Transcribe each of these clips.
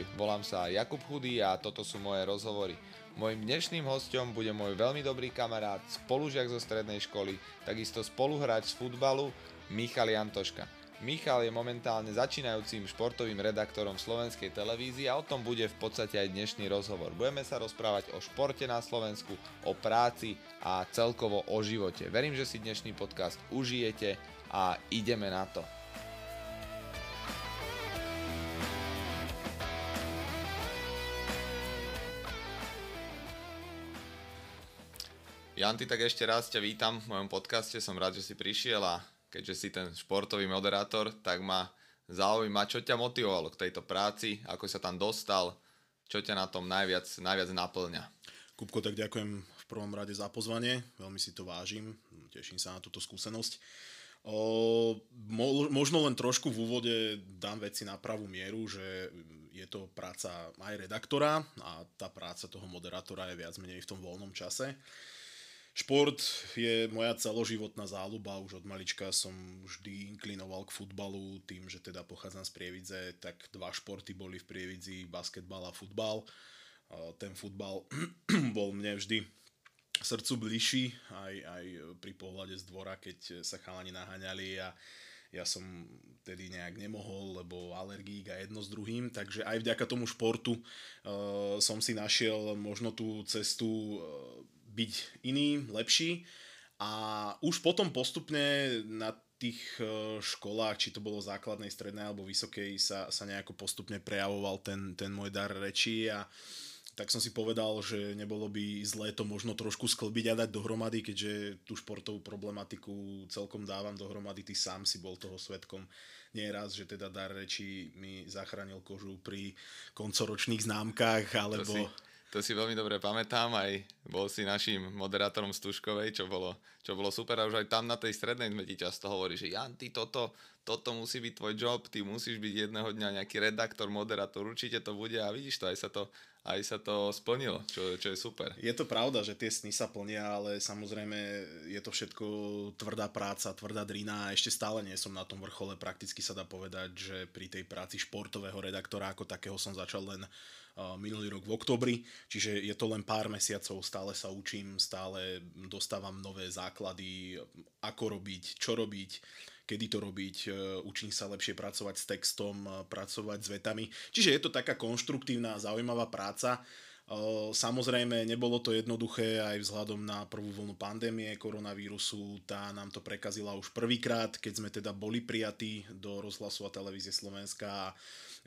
Ahoj, volám sa Jakub Chudý a toto sú moje rozhovory. Mojím dnešným hostom bude môj veľmi dobrý kamarát, spolužiak zo strednej školy, takisto spoluhráč z futbalu Michal Jantoška. Michal je momentálne začínajúcim športovým redaktorom slovenskej televízie a o tom bude v podstate aj dnešný rozhovor. Budeme sa rozprávať o športe na Slovensku, o práci a celkovo o živote. Verím, že si dnešný podcast užijete a ideme na to. Janty, tak ešte raz ťa vítam v mojom podcaste, som rád, že si prišiel a keďže si ten športový moderátor, tak ma zaujíma, čo ťa motivovalo k tejto práci, ako sa tam dostal, čo ťa na tom najviac, najviac naplňa. Kupko, tak ďakujem v prvom rade za pozvanie, veľmi si to vážim, teším sa na túto skúsenosť. O, mo, možno len trošku v úvode dám veci na pravú mieru, že je to práca aj redaktora a tá práca toho moderátora je viac menej v tom voľnom čase. Šport je moja celoživotná záľuba, už od malička som vždy inklinoval k futbalu, tým, že teda pochádzam z Prievidze, tak dva športy boli v Prievidzi, basketbal a futbal. Ten futbal bol mne vždy srdcu bližší, aj, aj pri pohľade z dvora, keď sa chalani naháňali a ja som tedy nejak nemohol, lebo alergík a jedno s druhým, takže aj vďaka tomu športu uh, som si našiel možno tú cestu uh, byť iný, lepší. A už potom postupne na tých e, školách, či to bolo základnej, strednej alebo vysokej, sa, sa nejako postupne prejavoval ten, ten môj dar reči. A tak som si povedal, že nebolo by zlé to možno trošku sklbiť a dať dohromady, keďže tú športovú problematiku celkom dávam dohromady, ty sám si bol toho svetkom. Nieraz, že teda dar reči mi zachránil kožu pri koncoročných známkach, alebo... To si to si veľmi dobre pamätám, aj bol si našim moderátorom Stužkovej, čo bolo, čo bolo super. A už aj tam na tej strednej sme ti často hovorí, že Jan, ty toto, toto musí byť tvoj job, ty musíš byť jedného dňa nejaký redaktor, moderátor, určite to bude a vidíš to, aj sa to, aj sa to splnilo, čo, čo je super. Je to pravda, že tie sny sa plnia, ale samozrejme je to všetko tvrdá práca, tvrdá drina a ešte stále nie som na tom vrchole. Prakticky sa dá povedať, že pri tej práci športového redaktora ako takého som začal len minulý rok v oktobri, čiže je to len pár mesiacov, stále sa učím, stále dostávam nové základy, ako robiť, čo robiť, kedy to robiť, e, učím sa lepšie pracovať s textom, pracovať s vetami. Čiže je to taká konštruktívna, zaujímavá práca. E, samozrejme, nebolo to jednoduché aj vzhľadom na prvú vlnu pandémie koronavírusu. Tá nám to prekazila už prvýkrát, keď sme teda boli prijatí do rozhlasu a televízie Slovenska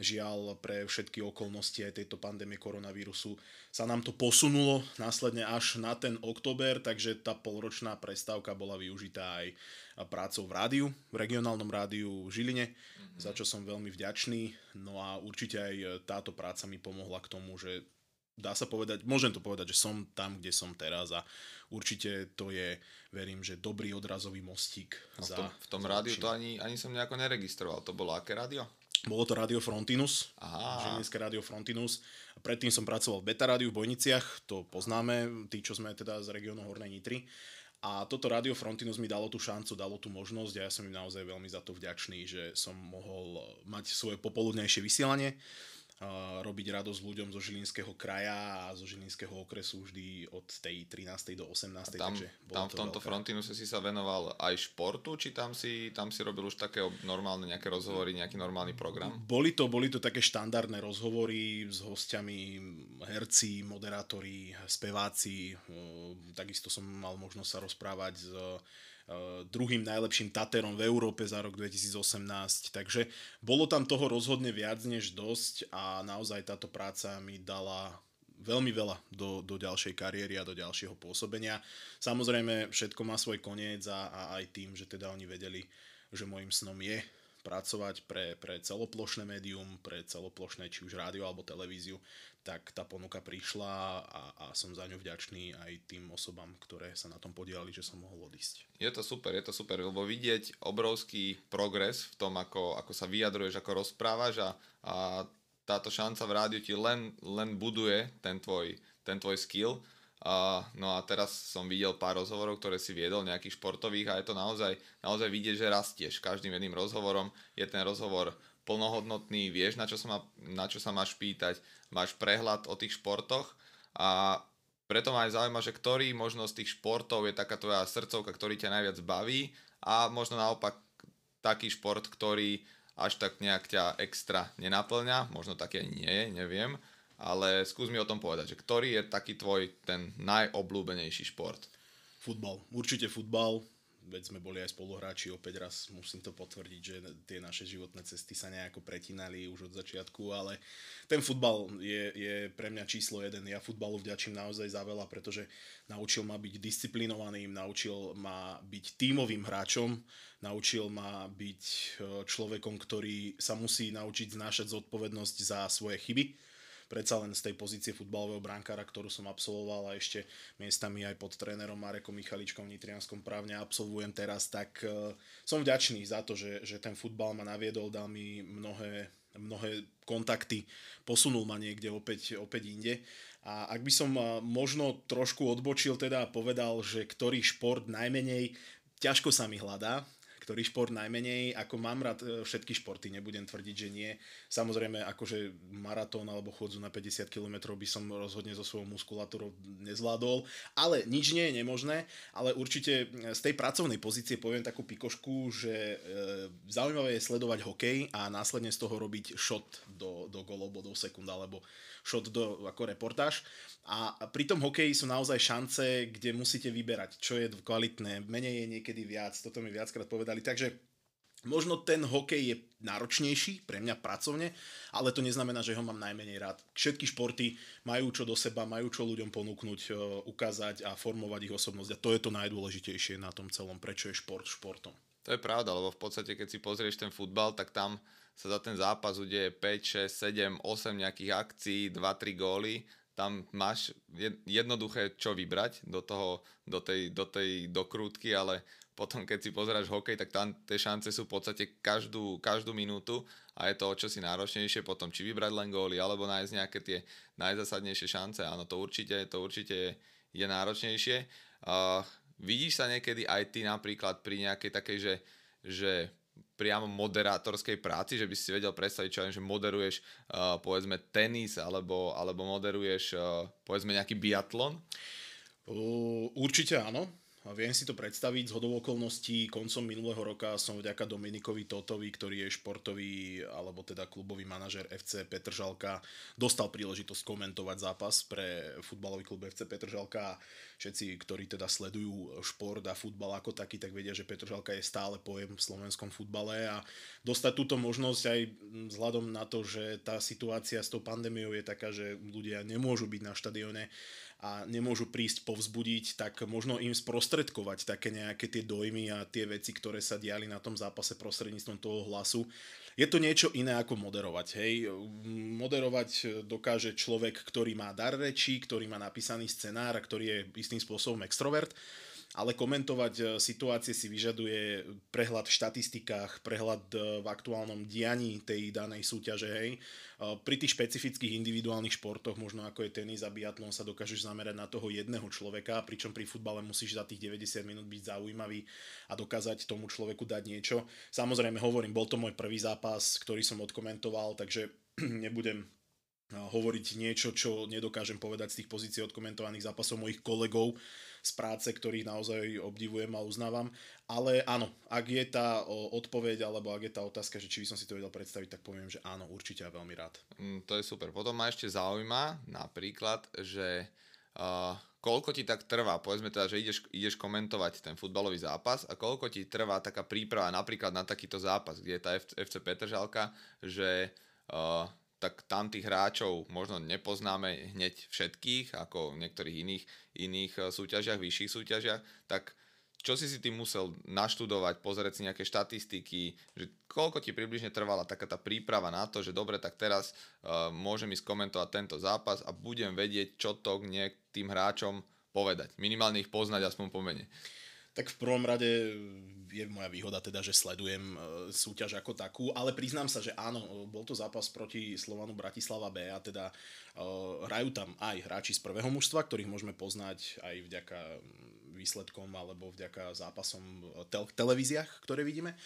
Žiaľ, pre všetky okolnosti aj tejto pandémie koronavírusu sa nám to posunulo následne až na ten október, takže tá polročná prestávka bola využitá aj prácou v rádiu, v regionálnom rádiu v Žiline, mm-hmm. za čo som veľmi vďačný. No a určite aj táto práca mi pomohla k tomu, že dá sa povedať, môžem to povedať, že som tam, kde som teraz a určite to je, verím, že dobrý odrazový mostík. No v tom, v tom rádiu to ani, ani som nejako neregistroval. To bolo aké rádio? Bolo to Radio Frontinus, Žilinské Radio Frontinus. Predtým som pracoval v Beta Rádiu v Bojniciach, to poznáme, tí, čo sme teda z regiónu Hornej Nitry. A toto Radio Frontinus mi dalo tú šancu, dalo tú možnosť a ja som im naozaj veľmi za to vďačný, že som mohol mať svoje popoludnejšie vysielanie robiť radosť ľuďom zo Žilinského kraja a zo Žilinského okresu vždy od tej 13. do 18. tam, takže tam v tomto Frontinuse si sa venoval aj športu, či tam si, tam si robil už také normálne nejaké rozhovory, nejaký normálny program? Boli to, boli to také štandardné rozhovory s hostiami, herci, moderátori, speváci. Takisto som mal možnosť sa rozprávať s druhým najlepším Taterom v Európe za rok 2018, takže bolo tam toho rozhodne viac než dosť a naozaj táto práca mi dala veľmi veľa do, do ďalšej kariéry a do ďalšieho pôsobenia. Samozrejme, všetko má svoj koniec a, a aj tým, že teda oni vedeli, že môjim snom je pracovať pre, pre celoplošné médium, pre celoplošné či už rádio alebo televíziu, tak tá ponuka prišla a, a som za ňu vďačný aj tým osobám, ktoré sa na tom podielali, že som mohol odísť. Je to super, je to super, lebo vidieť obrovský progres v tom, ako, ako sa vyjadruješ, ako rozprávaš a, a táto šanca v rádiu ti len, len buduje ten tvoj, ten tvoj skill Uh, no a teraz som videl pár rozhovorov, ktoré si viedol nejakých športových a je to naozaj, naozaj vidieť, že rastieš. Každým jedným rozhovorom. Je ten rozhovor plnohodnotný, vieš, na čo sa, má, na čo sa máš pýtať, máš prehľad o tých športoch a preto ma aj zaujíma, že ktorý možno z tých športov je taká tvoja srdcovka, ktorý ťa najviac baví a možno naopak taký šport, ktorý až tak nejak ťa extra nenaplňa, možno také nie neviem, ale skús mi o tom povedať, že ktorý je taký tvoj ten najobľúbenejší šport? Futbal. Určite futbal. Veď sme boli aj spoluhráči, opäť raz musím to potvrdiť, že tie naše životné cesty sa nejako pretínali už od začiatku, ale ten futbal je, je pre mňa číslo jeden. Ja futbalu vďačím naozaj za veľa, pretože naučil ma byť disciplinovaným, naučil ma byť tímovým hráčom, naučil ma byť e, človekom, ktorý sa musí naučiť znášať zodpovednosť za svoje chyby predsa len z tej pozície futbalového brankára, ktorú som absolvoval a ešte miestami aj pod trénerom Marekom Michaličkom v Nitrianskom právne absolvujem teraz, tak uh, som vďačný za to, že, že ten futbal ma naviedol, dal mi mnohé, mnohé kontakty, posunul ma niekde opäť, opäť inde. A ak by som uh, možno trošku odbočil teda a povedal, že ktorý šport najmenej ťažko sa mi hľadá, ktorý šport najmenej, ako mám rád e, všetky športy, nebudem tvrdiť, že nie. Samozrejme, akože maratón alebo chodzu na 50 km by som rozhodne so svojou muskulatúrou nezvládol, ale nič nie je nemožné, ale určite z tej pracovnej pozície poviem takú pikošku, že e, zaujímavé je sledovať hokej a následne z toho robiť shot do, do golobodov sekund alebo shot do, ako reportáž. A pri tom hokeji sú naozaj šance, kde musíte vyberať, čo je kvalitné, menej je niekedy viac, toto mi viackrát povedali. Takže možno ten hokej je náročnejší pre mňa pracovne, ale to neznamená, že ho mám najmenej rád. Všetky športy majú čo do seba, majú čo ľuďom ponúknuť, e, ukázať a formovať ich osobnosť. A to je to najdôležitejšie na tom celom, prečo je šport športom. To je pravda, lebo v podstate, keď si pozrieš ten futbal, tak tam sa za ten zápas udeje 5, 6, 7, 8 nejakých akcií, 2-3 góly tam máš jednoduché čo vybrať do, toho, do, tej, do tej dokrútky, ale potom keď si pozeráš hokej, tak tam tie šance sú v podstate každú, každú minútu a je to o čosi náročnejšie potom, či vybrať len góly, alebo nájsť nejaké tie najzasadnejšie šance. Áno, to určite, to určite je, je náročnejšie. Uh, vidíš sa niekedy aj ty napríklad pri nejakej takej, že, že priamo moderátorskej práci, že by si vedel predstaviť, čo že moderuješ uh, povedzme tenis alebo, alebo moderuješ uh, povedzme nejaký biatlon? Uh, určite áno. Viem si to predstaviť. Z hodov okolností koncom minulého roka som vďaka Dominikovi Totovi, ktorý je športový alebo teda klubový manažer FC Petržalka, dostal príležitosť komentovať zápas pre futbalový klub FC Petržalka. Všetci, ktorí teda sledujú šport a futbal ako taký, tak vedia, že Petržalka je stále pojem v slovenskom futbale a dostať túto možnosť aj vzhľadom na to, že tá situácia s tou pandémiou je taká, že ľudia nemôžu byť na štadióne a nemôžu prísť povzbudiť, tak možno im sprostredkovať také nejaké tie dojmy a tie veci, ktoré sa diali na tom zápase prostredníctvom toho hlasu. Je to niečo iné ako moderovať. Hej? Moderovať dokáže človek, ktorý má dar rečí, ktorý má napísaný scenár a ktorý je istým spôsobom extrovert ale komentovať e, situácie si vyžaduje prehľad v štatistikách, prehľad e, v aktuálnom dianí tej danej súťaže. Hej. E, pri tých špecifických individuálnych športoch, možno ako je tenis a biatlon, sa dokážeš zamerať na toho jedného človeka, pričom pri futbale musíš za tých 90 minút byť zaujímavý a dokázať tomu človeku dať niečo. Samozrejme, hovorím, bol to môj prvý zápas, ktorý som odkomentoval, takže nebudem hovoriť niečo, čo nedokážem povedať z tých pozícií odkomentovaných zápasov mojich kolegov, z práce, ktorých naozaj obdivujem a uznávam. Ale áno, ak je tá odpoveď alebo ak je tá otázka, že či by som si to vedel predstaviť, tak poviem, že áno, určite a veľmi rád. Mm, to je super. Potom ma ešte zaujíma napríklad, že uh, koľko ti tak trvá, povedzme teda, že ideš, ideš komentovať ten futbalový zápas a koľko ti trvá taká príprava napríklad na takýto zápas, kde je tá FC Petržalka, že uh, tak tam tých hráčov možno nepoznáme hneď všetkých, ako v niektorých iných, iných eh, súťažiach, vyšších súťažiach, tak čo si si tým musel naštudovať, pozrieť si nejaké štatistiky, že koľko ti približne trvala taká tá príprava na to, že dobre, tak teraz uh, môžem ísť komentovať tento zápas a budem vedieť, čo to k tým hráčom povedať. Minimálne ich poznať aspoň po mene. Tak v prvom rade je moja výhoda teda, že sledujem e, súťaž ako takú, ale priznám sa, že áno, bol to zápas proti Slovanu Bratislava B a teda uh, hrajú tam aj hráči z prvého mužstva, ktorých môžeme poznať aj vďaka výsledkom alebo vďaka zápasom v tel- televíziách, ktoré vidíme.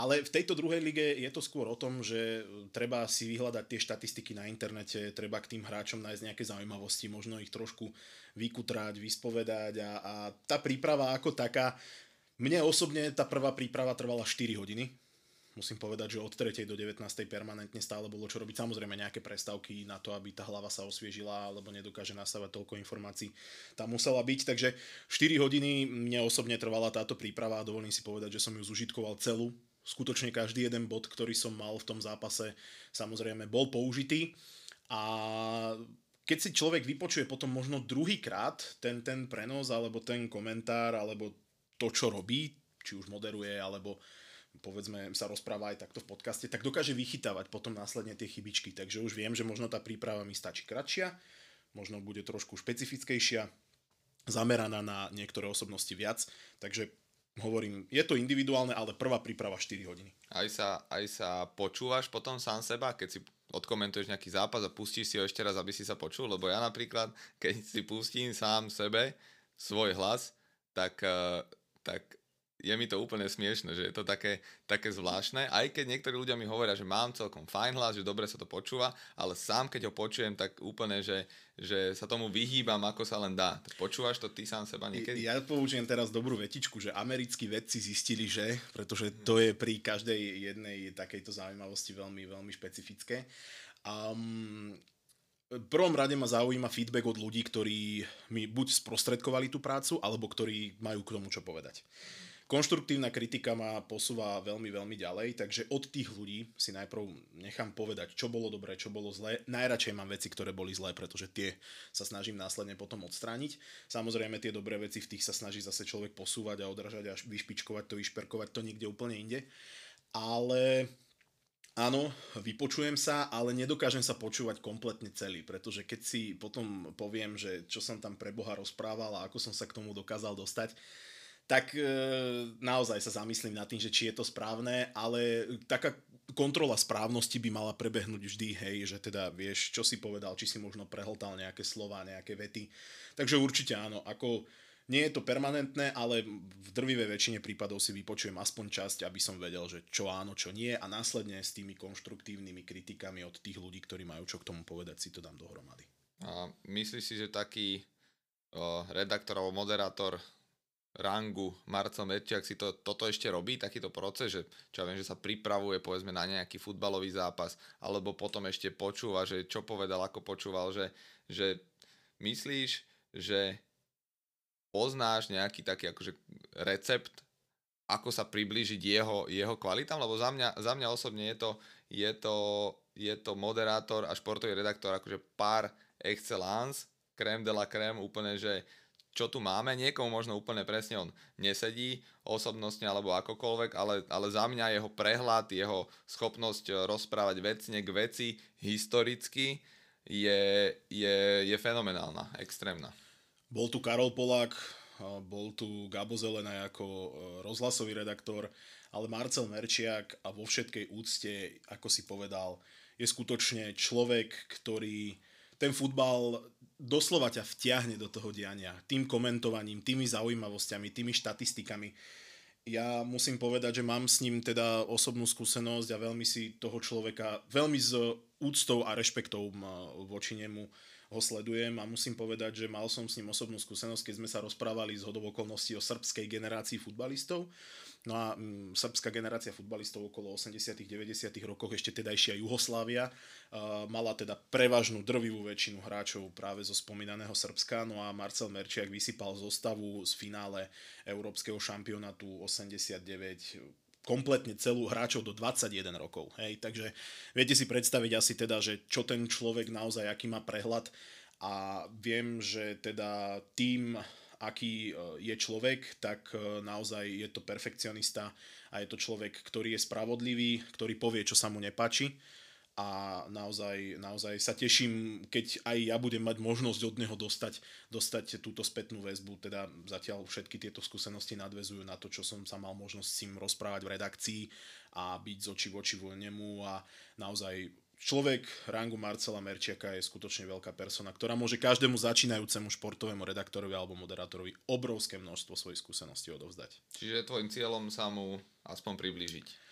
Ale v tejto druhej lige je to skôr o tom, že treba si vyhľadať tie štatistiky na internete, treba k tým hráčom nájsť nejaké zaujímavosti, možno ich trošku vykutrať, vyspovedať a, a tá príprava ako taká, mne osobne tá prvá príprava trvala 4 hodiny, musím povedať, že od 3. do 19. permanentne stále bolo čo robiť. Samozrejme nejaké prestávky na to, aby tá hlava sa osviežila, alebo nedokáže nastavať toľko informácií. Tam musela byť, takže 4 hodiny mne osobne trvala táto príprava a dovolím si povedať, že som ju zužitkoval celú. Skutočne každý jeden bod, ktorý som mal v tom zápase, samozrejme bol použitý. A keď si človek vypočuje potom možno druhýkrát ten, ten prenos, alebo ten komentár, alebo to, čo robí, či už moderuje, alebo povedzme sa rozpráva aj takto v podcaste, tak dokáže vychytávať potom následne tie chybičky. Takže už viem, že možno tá príprava mi stačí kratšia, možno bude trošku špecifickejšia, zameraná na niektoré osobnosti viac. Takže hovorím, je to individuálne, ale prvá príprava 4 hodiny. Aj sa, aj sa počúvaš potom sám seba, keď si odkomentuješ nejaký zápas a pustíš si ho ešte raz, aby si sa počul, lebo ja napríklad, keď si pustím sám sebe svoj hlas, tak, eh, tak je mi to úplne smiešne, že je to také, také zvláštne, aj keď niektorí ľudia mi hovoria, že mám celkom fajn hlas, že dobre sa to počúva, ale sám keď ho počujem, tak úplne, že, že sa tomu vyhýbam, ako sa len dá. Počúvaš to ty sám seba niekedy? Ja použijem teraz dobrú vetičku, že americkí vedci zistili, že, pretože to je pri každej jednej takejto zaujímavosti veľmi, veľmi špecifické. Um, v prvom rade ma zaujíma feedback od ľudí, ktorí mi buď sprostredkovali tú prácu, alebo ktorí majú k tomu čo povedať. Konštruktívna kritika ma posúva veľmi, veľmi ďalej, takže od tých ľudí si najprv nechám povedať, čo bolo dobré, čo bolo zlé. Najradšej mám veci, ktoré boli zlé, pretože tie sa snažím následne potom odstrániť. Samozrejme tie dobré veci, v tých sa snaží zase človek posúvať a odražať a vyšpičkovať to, vyšperkovať to niekde úplne inde. Ale Áno, vypočujem sa, ale nedokážem sa počúvať kompletne celý, pretože keď si potom poviem, že čo som tam pre Boha rozprával a ako som sa k tomu dokázal dostať, tak e, naozaj sa zamyslím nad tým, že či je to správne, ale taká kontrola správnosti by mala prebehnúť vždy, hej, že teda vieš, čo si povedal, či si možno prehltal nejaké slova, nejaké vety. Takže určite áno, ako nie je to permanentné, ale v drvivej väčšine prípadov si vypočujem aspoň časť, aby som vedel, že čo áno, čo nie a následne s tými konštruktívnymi kritikami od tých ľudí, ktorí majú čo k tomu povedať, si to dám dohromady. A myslíš si, že taký o, redaktor alebo moderátor rangu Marcel Merčiak si to, toto ešte robí, takýto proces, že čo ja viem, že sa pripravuje povedzme na nejaký futbalový zápas, alebo potom ešte počúva, že čo povedal, ako počúval, že, že myslíš, že poznáš nejaký taký akože recept, ako sa priblížiť jeho, jeho kvalitám, lebo za mňa, za mňa osobne je to, je, to, je to moderátor a športový redaktor akože pár excellence, krém de la krém, úplne, že čo tu máme, niekomu možno úplne presne on nesedí osobnostne alebo akokoľvek, ale, ale za mňa jeho prehľad, jeho schopnosť eh, rozprávať vecne k veci historicky je, je, je fenomenálna, extrémna. Bol tu Karol Polák, bol tu Gabo Zelena ako eh, rozhlasový redaktor, ale Marcel Merčiak a vo všetkej úcte, ako si povedal, je skutočne človek, ktorý ten futbal doslova ťa vtiahne do toho diania. Tým komentovaním, tými zaujímavosťami, tými štatistikami. Ja musím povedať, že mám s ním teda osobnú skúsenosť a veľmi si toho človeka, veľmi s úctou a rešpektou voči nemu ho sledujem a musím povedať, že mal som s ním osobnú skúsenosť, keď sme sa rozprávali z hodov okolností o srbskej generácii futbalistov. No a mm, srbská generácia futbalistov okolo 80 90 rokoch, ešte tedajšia Juhoslávia, uh, mala teda prevažnú drvivú väčšinu hráčov práve zo spomínaného Srbska, no a Marcel Merčiak vysypal zostavu z finále Európskeho šampionátu 89 kompletne celú hráčov do 21 rokov. Hej, takže viete si predstaviť asi teda, že čo ten človek naozaj, aký má prehľad a viem, že teda tým aký e, je človek, tak e, naozaj je to perfekcionista a je to človek, ktorý je spravodlivý, ktorý povie, čo sa mu nepáči a naozaj, naozaj sa teším, keď aj ja budem mať možnosť od neho dostať, dostať túto spätnú väzbu, teda zatiaľ všetky tieto skúsenosti nadvezujú na to, čo som sa mal možnosť s ním rozprávať v redakcii a byť z očí v oči nemu a naozaj človek rangu Marcela Merčiaka je skutočne veľká persona, ktorá môže každému začínajúcemu športovému redaktorovi alebo moderátorovi obrovské množstvo svojich skúseností odovzdať. Čiže tvojim cieľom sa mu aspoň priblížiť.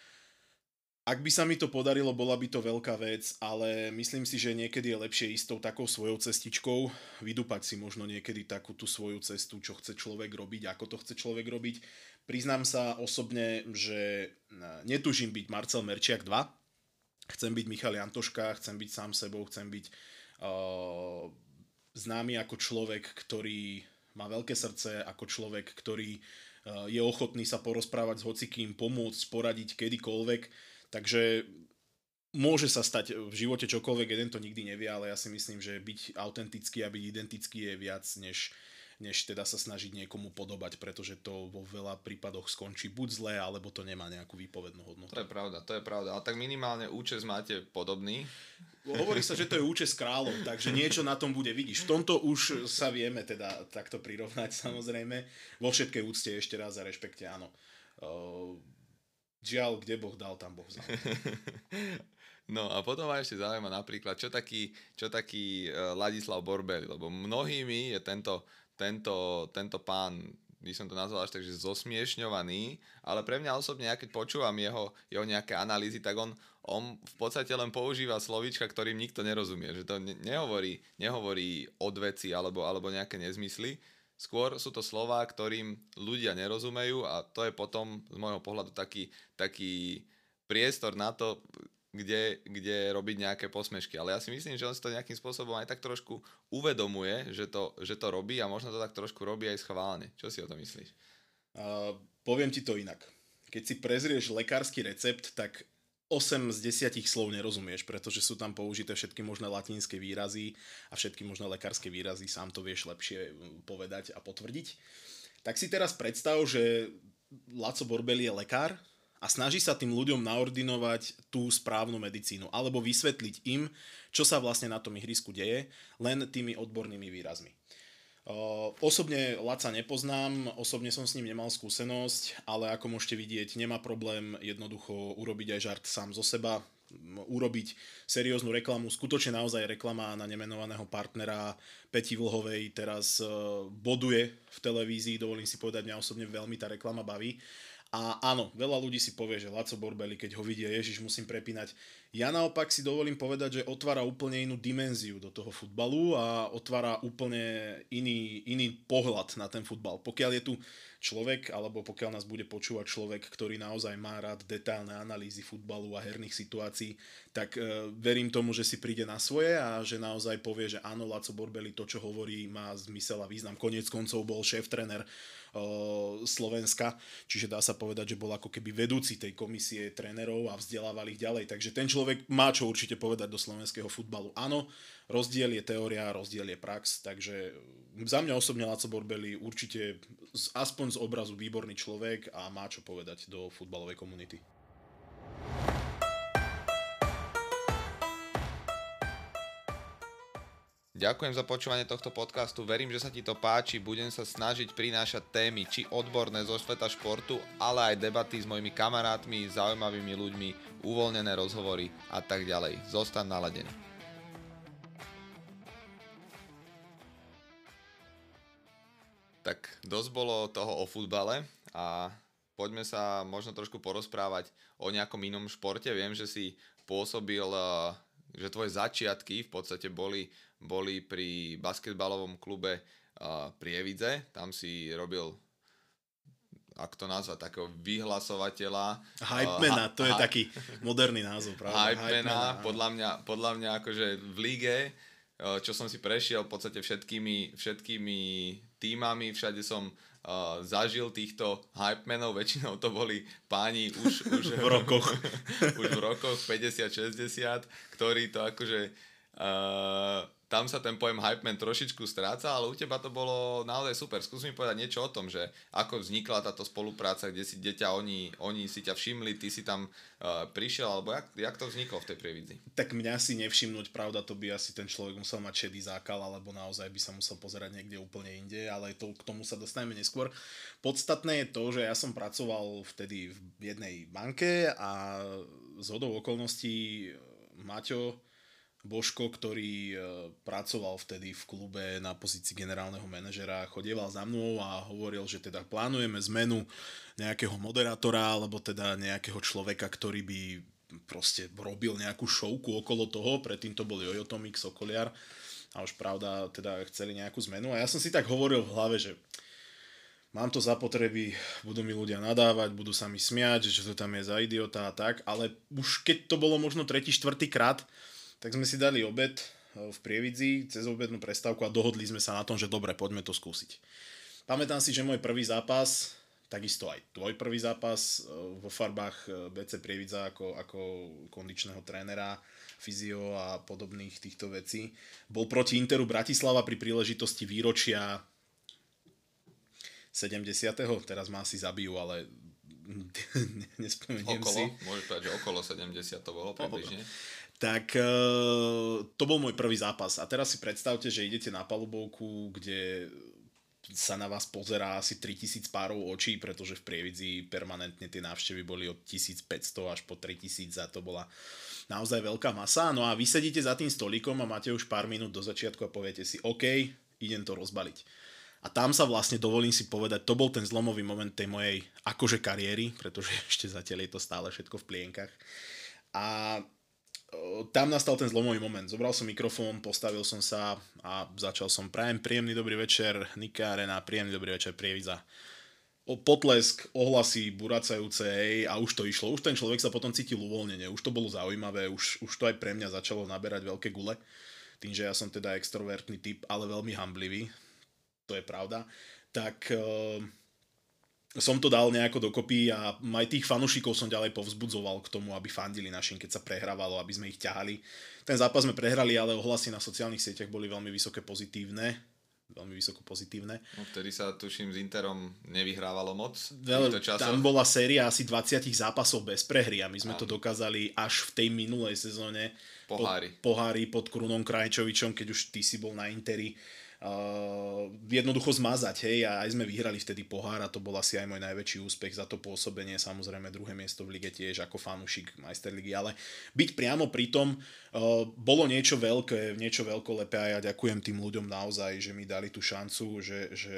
Ak by sa mi to podarilo, bola by to veľká vec, ale myslím si, že niekedy je lepšie ísť tou takou svojou cestičkou, vydúpať si možno niekedy takú tú svoju cestu, čo chce človek robiť, ako to chce človek robiť. Priznám sa osobne, že netužím byť Marcel Merčiak 2, chcem byť Michal Jantoška, chcem byť sám sebou, chcem byť uh, známy ako človek, ktorý má veľké srdce, ako človek, ktorý uh, je ochotný sa porozprávať s hocikým, pomôcť, poradiť kedykoľvek Takže môže sa stať v živote čokoľvek, jeden to nikdy nevie, ale ja si myslím, že byť autentický a byť identický je viac, než, než teda sa snažiť niekomu podobať, pretože to vo veľa prípadoch skončí buď zle, alebo to nemá nejakú výpovednú hodnotu. To je pravda, to je pravda. A tak minimálne účes máte podobný. Hovorí sa, že to je účes kráľov, takže niečo na tom bude, vidíš. V tomto už sa vieme teda takto prirovnať samozrejme. Vo všetkej úcte ešte raz a rešpekte, áno. Uh, Žiaľ, kde Boh dal, tam Boh vzal. No a potom ma ešte zaujíma napríklad, čo taký, čo taký uh, Ladislav Borbeli, lebo mnohými je tento, tento, tento pán, by som to nazval až tak, že zosmiešňovaný, ale pre mňa osobne, ja keď počúvam jeho, jeho nejaké analýzy, tak on, on v podstate len používa slovíčka, ktorým nikto nerozumie, že to ne, nehovorí, nehovorí odveci alebo, alebo nejaké nezmysly, Skôr sú to slova, ktorým ľudia nerozumejú a to je potom z môjho pohľadu taký, taký priestor na to, kde, kde robiť nejaké posmešky. Ale ja si myslím, že on si to nejakým spôsobom aj tak trošku uvedomuje, že to, že to robí a možno to tak trošku robí aj schválne. Čo si o to myslíš? Uh, poviem ti to inak. Keď si prezrieš lekársky recept, tak 8 z 10 slov nerozumieš, pretože sú tam použité všetky možné latinské výrazy a všetky možné lekárske výrazy, sám to vieš lepšie mm, povedať a potvrdiť. Tak si teraz predstav, že Laco Borbeli je lekár a snaží sa tým ľuďom naordinovať tú správnu medicínu alebo vysvetliť im, čo sa vlastne na tom ihrisku deje, len tými odbornými výrazmi. Osobne Laca nepoznám, osobne som s ním nemal skúsenosť, ale ako môžete vidieť, nemá problém jednoducho urobiť aj žart sám zo seba, urobiť serióznu reklamu. Skutočne naozaj reklama na nemenovaného partnera Peti Vlhovej teraz e, boduje v televízii, dovolím si povedať, mňa osobne veľmi tá reklama baví. A áno, veľa ľudí si povie, že Laco Borbeli, keď ho vidie, Ježiš, musím prepínať. Ja naopak si dovolím povedať, že otvára úplne inú dimenziu do toho futbalu a otvára úplne iný, iný pohľad na ten futbal. Pokiaľ je tu človek, alebo pokiaľ nás bude počúvať človek, ktorý naozaj má rád detailné analýzy futbalu a herných situácií, tak e, verím tomu, že si príde na svoje a že naozaj povie, že áno, Laco Borbeli to, čo hovorí, má zmysel a význam. Konec koncov bol šéf-trener Slovenska, čiže dá sa povedať, že bol ako keby vedúci tej komisie trénerov a vzdelával ich ďalej. Takže ten človek má čo určite povedať do slovenského futbalu. Áno, rozdiel je teória, rozdiel je prax, takže za mňa osobne Laco Borbeli určite aspoň z obrazu výborný človek a má čo povedať do futbalovej komunity. Ďakujem za počúvanie tohto podcastu, verím, že sa ti to páči, budem sa snažiť prinášať témy, či odborné zo sveta športu, ale aj debaty s mojimi kamarátmi, zaujímavými ľuďmi, uvoľnené rozhovory a tak ďalej. Zostan naladený. Tak dosť bolo toho o futbale a poďme sa možno trošku porozprávať o nejakom inom športe. Viem, že si pôsobil, eh, že tvoje začiatky v podstate boli boli pri basketbalovom klube uh, Prievidze, tam si robil ak to nazvať, takého vyhlasovateľa. Hypemana, uh, to je ha- taký moderný názov, pravda? Hypemana, podľa mňa, podľa mňa akože v líge, čo som si prešiel v podstate všetkými, všetkými týmami, všade som uh, zažil týchto hypemenov, väčšinou to boli páni už, už v rokoch. už v rokoch 50-60, ktorí to akože Uh, tam sa ten pojem hype man trošičku stráca, ale u teba to bolo naozaj super. Skús mi povedať niečo o tom, že ako vznikla táto spolupráca, kde si deťa, oni, oni si ťa všimli, ty si tam uh, prišiel, alebo jak, jak to vzniklo v tej prievidzi? Tak mňa si nevšimnúť, pravda, to by asi ten človek musel mať šedý zákal, alebo naozaj by sa musel pozerať niekde úplne inde, ale to, k tomu sa dostaneme neskôr. Podstatné je to, že ja som pracoval vtedy v jednej banke a z hodou okolností Maťo Božko, ktorý e, pracoval vtedy v klube na pozícii generálneho manažera, chodieval za mnou a hovoril, že teda plánujeme zmenu nejakého moderátora alebo teda nejakého človeka, ktorý by proste robil nejakú šovku okolo toho, predtým to bol Jojo Tomik, Sokoliar a už pravda teda chceli nejakú zmenu. A ja som si tak hovoril v hlave, že mám to zapotreby, budú mi ľudia nadávať, budú sa mi smiať, že to tam je za idiota a tak, ale už keď to bolo možno tretí, štvrtý krát, tak sme si dali obed eh, v Prievidzi cez obednú prestávku a dohodli sme sa na tom, že dobre, poďme to skúsiť. Pamätám si, že môj prvý zápas, takisto aj tvoj prvý zápas eh, vo farbách eh, BC Prievidza ako, ako kondičného trénera, fyzio a podobných týchto vecí. Bol proti Interu Bratislava pri príležitosti výročia 70. Teraz ma asi zabijú, ale nespomeniem okolo, si. Môžeš povedať, že okolo 70 to bolo približne tak e, to bol môj prvý zápas. A teraz si predstavte, že idete na palubovku, kde sa na vás pozerá asi 3000 párov očí, pretože v Prievidzi permanentne tie návštevy boli od 1500 až po 3000 a to bola naozaj veľká masa. No a vy sedíte za tým stolikom a máte už pár minút do začiatku a poviete si, OK, idem to rozbaliť. A tam sa vlastne dovolím si povedať, to bol ten zlomový moment tej mojej akože kariéry, pretože ešte zatiaľ je to stále všetko v plienkach. A tam nastal ten zlomový moment. Zobral som mikrofón, postavil som sa a začal som prajem príjemný dobrý večer, Nika Arena, príjemný dobrý večer, Prievidza. O potlesk, ohlasy, buracajúce, hej, a už to išlo. Už ten človek sa potom cítil uvoľnenie, už to bolo zaujímavé, už, už to aj pre mňa začalo naberať veľké gule. Tým, že ja som teda extrovertný typ, ale veľmi hamblivý, to je pravda, tak uh, som to dal nejako dokopy a aj tých fanúšikov som ďalej povzbudzoval k tomu, aby fandili našim, keď sa prehrávalo, aby sme ich ťahali. Ten zápas sme prehrali, ale ohlasy na sociálnych sieťach boli veľmi vysoké pozitívne. Veľmi vysoko pozitívne. No, vtedy sa, tuším, s Interom nevyhrávalo moc. Veľ, tam bola séria asi 20 zápasov bez prehry a my sme Áno. to dokázali až v tej minulej sezóne. Pohári. Pod, pohári pod Krunom Krajčovičom, keď už ty si bol na Interi uh, jednoducho zmazať, hej, a aj sme vyhrali vtedy pohár a to bol asi aj môj najväčší úspech za to pôsobenie, samozrejme druhé miesto v lige tiež ako fanúšik Majsterligy, ale byť priamo pri tom uh, bolo niečo veľké, niečo veľkolepé a ja ďakujem tým ľuďom naozaj, že mi dali tú šancu, že, že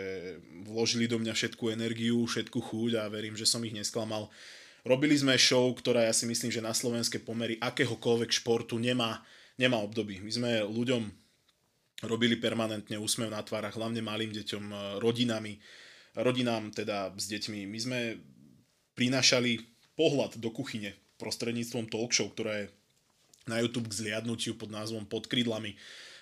vložili do mňa všetku energiu, všetku chuť a verím, že som ich nesklamal. Robili sme show, ktorá ja si myslím, že na slovenské pomery akéhokoľvek športu nemá, nemá období. My sme ľuďom robili permanentne úsmev na tvárach, hlavne malým deťom, e, rodinami, rodinám teda s deťmi. My sme prinášali pohľad do kuchyne prostredníctvom talk show, ktoré je na YouTube k zliadnutiu pod názvom Pod krídlami.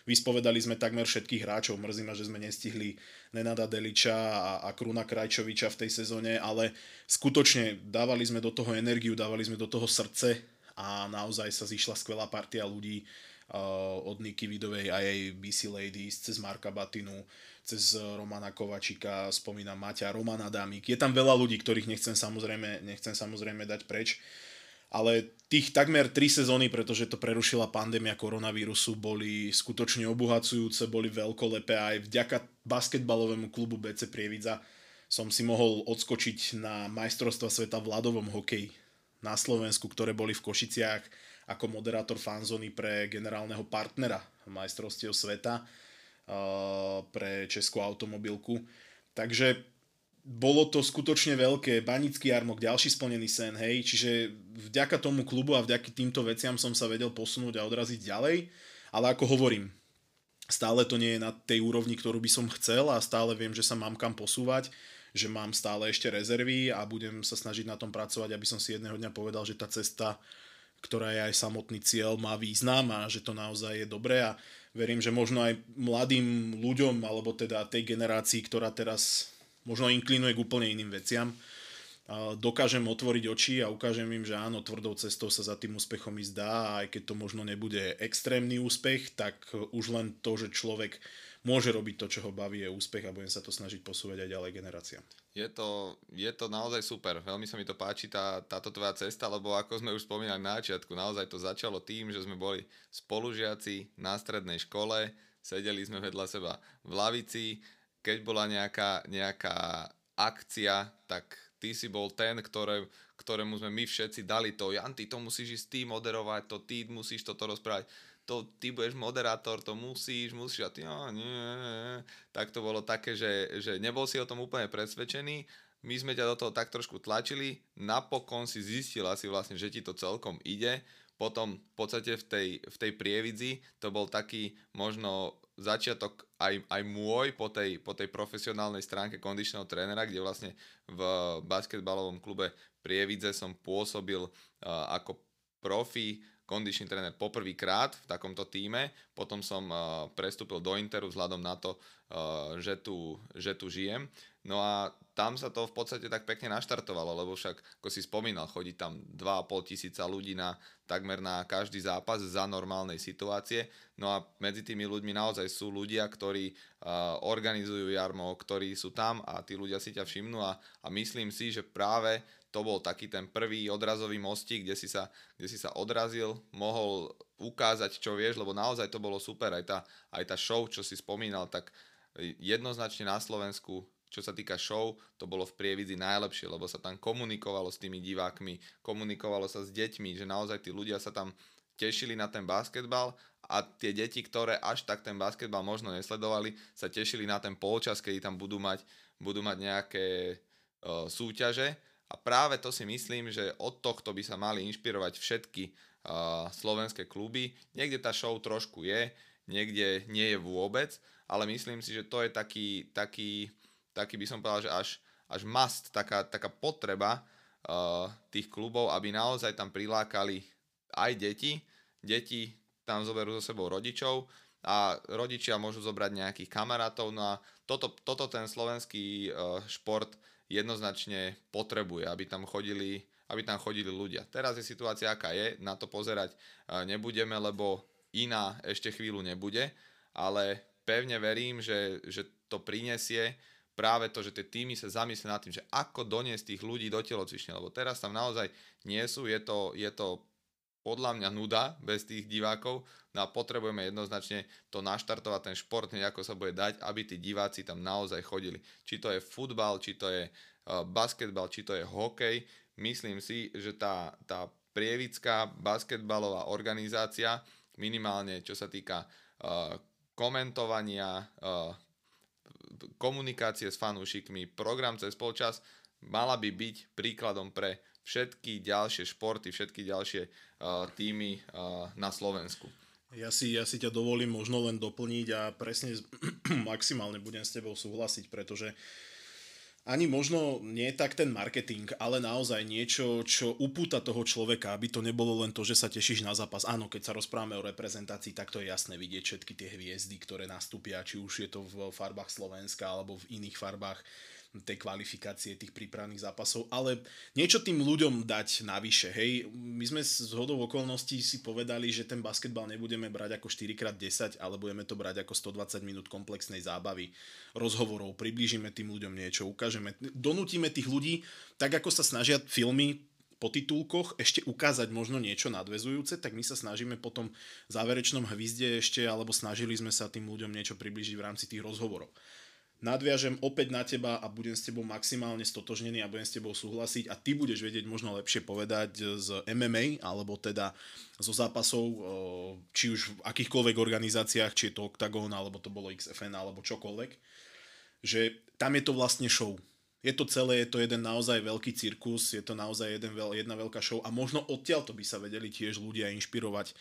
Vyspovedali sme takmer všetkých hráčov, mrzí ma, že sme nestihli Nenada Deliča a, a Kruna Krajčoviča v tej sezóne, ale skutočne dávali sme do toho energiu, dávali sme do toho srdce a naozaj sa zišla skvelá partia ľudí, od Niky Vidovej a jej BC Ladies, cez Marka Batinu, cez Romana Kovačika, spomínam Maťa, Romana Dámik. Je tam veľa ľudí, ktorých nechcem samozrejme, nechcem samozrejme dať preč. Ale tých takmer 3 sezóny, pretože to prerušila pandémia koronavírusu, boli skutočne obohacujúce, boli veľkolepé aj vďaka basketbalovému klubu BC Prievidza som si mohol odskočiť na majstrovstva sveta v ľadovom hokeji na Slovensku, ktoré boli v Košiciach ako moderátor fanzóny pre generálneho partnera majstrovstiev sveta uh, pre Českú automobilku. Takže bolo to skutočne veľké. Banický jarmok, ďalší splnený sen, hej. Čiže vďaka tomu klubu a vďaka týmto veciam som sa vedel posunúť a odraziť ďalej. Ale ako hovorím, stále to nie je na tej úrovni, ktorú by som chcel a stále viem, že sa mám kam posúvať že mám stále ešte rezervy a budem sa snažiť na tom pracovať, aby som si jedného dňa povedal, že tá cesta ktorá je aj samotný cieľ, má význam a že to naozaj je dobré. A verím, že možno aj mladým ľuďom, alebo teda tej generácii, ktorá teraz možno inklinuje k úplne iným veciam, dokážem otvoriť oči a ukážem im, že áno, tvrdou cestou sa za tým úspechom ísť dá. A aj keď to možno nebude extrémny úspech, tak už len to, že človek môže robiť to, čo ho baví, je úspech a budem sa to snažiť posúvať aj ďalej generáciám. Je to, je to naozaj super. Veľmi sa mi to páči, tá, táto tvoja cesta, lebo ako sme už spomínali na začiatku, naozaj to začalo tým, že sme boli spolužiaci na strednej škole, sedeli sme vedľa seba v lavici, keď bola nejaká, nejaká akcia, tak ty si bol ten, ktoré, ktorému sme my všetci dali to, Jan, ty to musíš ísť ty moderovať, to ty musíš toto rozprávať to ty budeš moderátor, to musíš, musíš a ty, oh, nie, tak to bolo také, že, že nebol si o tom úplne presvedčený, my sme ťa do toho tak trošku tlačili, napokon si zistil asi vlastne, že ti to celkom ide, potom v podstate v tej, v tej prievidzi to bol taký možno začiatok aj, aj môj po tej, po tej profesionálnej stránke kondičného trénera, kde vlastne v basketbalovom klube Prievidze som pôsobil uh, ako profi, kondičný tréner poprvýkrát v takomto týme, potom som uh, prestúpil do Interu vzhľadom na to, uh, že, tu, že tu žijem. No a tam sa to v podstate tak pekne naštartovalo, lebo však, ako si spomínal, chodí tam 2,5 tisíca ľudí na takmer na každý zápas za normálnej situácie. No a medzi tými ľuďmi naozaj sú ľudia, ktorí uh, organizujú jarmo, ktorí sú tam a tí ľudia si ťa všimnú a, a myslím si, že práve to bol taký ten prvý odrazový mostík, kde si sa, kde si sa odrazil, mohol ukázať, čo vieš, lebo naozaj to bolo super, aj tá, aj tá show, čo si spomínal, tak jednoznačne na Slovensku, čo sa týka show, to bolo v Prievidzi najlepšie, lebo sa tam komunikovalo s tými divákmi, komunikovalo sa s deťmi, že naozaj tí ľudia sa tam tešili na ten basketbal a tie deti, ktoré až tak ten basketbal možno nesledovali, sa tešili na ten polčas, kedy tam budú mať, budú mať nejaké uh, súťaže a práve to si myslím, že od tohto by sa mali inšpirovať všetky uh, slovenské kluby. Niekde tá show trošku je, niekde nie je vôbec, ale myslím si, že to je taký, taký, taký by som povedal, že až, až must, taká, taká potreba uh, tých klubov, aby naozaj tam prilákali aj deti. Deti tam zoberú so sebou rodičov a rodičia môžu zobrať nejakých kamarátov. No a toto, toto ten slovenský uh, šport jednoznačne potrebuje, aby tam chodili aby tam chodili ľudia. Teraz je situácia, aká je, na to pozerať e, nebudeme, lebo iná ešte chvíľu nebude, ale pevne verím, že, že to prinesie práve to, že tie týmy sa zamyslia nad tým, že ako doniesť tých ľudí do telocvične, lebo teraz tam naozaj nie sú, je to, je to podľa mňa nuda bez tých divákov, no a potrebujeme jednoznačne to naštartovať ten šport, ako sa bude dať, aby tí diváci tam naozaj chodili. Či to je futbal, či to je uh, basketbal, či to je hokej, myslím si, že tá, tá prievická basketbalová organizácia, minimálne čo sa týka uh, komentovania, uh, komunikácie s fanúšikmi, program cez polčas, mala by byť príkladom pre všetky ďalšie športy, všetky ďalšie uh, týmy uh, na Slovensku. Ja si, ja si ťa dovolím možno len doplniť a presne maximálne budem s tebou súhlasiť, pretože ani možno nie tak ten marketing, ale naozaj niečo, čo upúta toho človeka, aby to nebolo len to, že sa tešíš na zápas. Áno, keď sa rozprávame o reprezentácii, tak to je jasné vidieť všetky tie hviezdy, ktoré nastúpia, či už je to v farbách Slovenska alebo v iných farbách tej kvalifikácie, tých prípravných zápasov, ale niečo tým ľuďom dať navyše, hej. My sme z hodou okolností si povedali, že ten basketbal nebudeme brať ako 4x10, ale budeme to brať ako 120 minút komplexnej zábavy, rozhovorov, priblížime tým ľuďom niečo, ukážeme, donútime tých ľudí, tak ako sa snažia filmy po titulkoch ešte ukázať možno niečo nadvezujúce, tak my sa snažíme potom v záverečnom hvizde ešte, alebo snažili sme sa tým ľuďom niečo približiť v rámci tých rozhovorov nadviažem opäť na teba a budem s tebou maximálne stotožnený a budem s tebou súhlasiť a ty budeš vedieť možno lepšie povedať z MMA alebo teda zo zápasov, či už v akýchkoľvek organizáciách, či je to Octagon alebo to bolo XFN alebo čokoľvek, že tam je to vlastne show. Je to celé, je to jeden naozaj veľký cirkus, je to naozaj jeden, jedna veľká show a možno odtiaľ to by sa vedeli tiež ľudia inšpirovať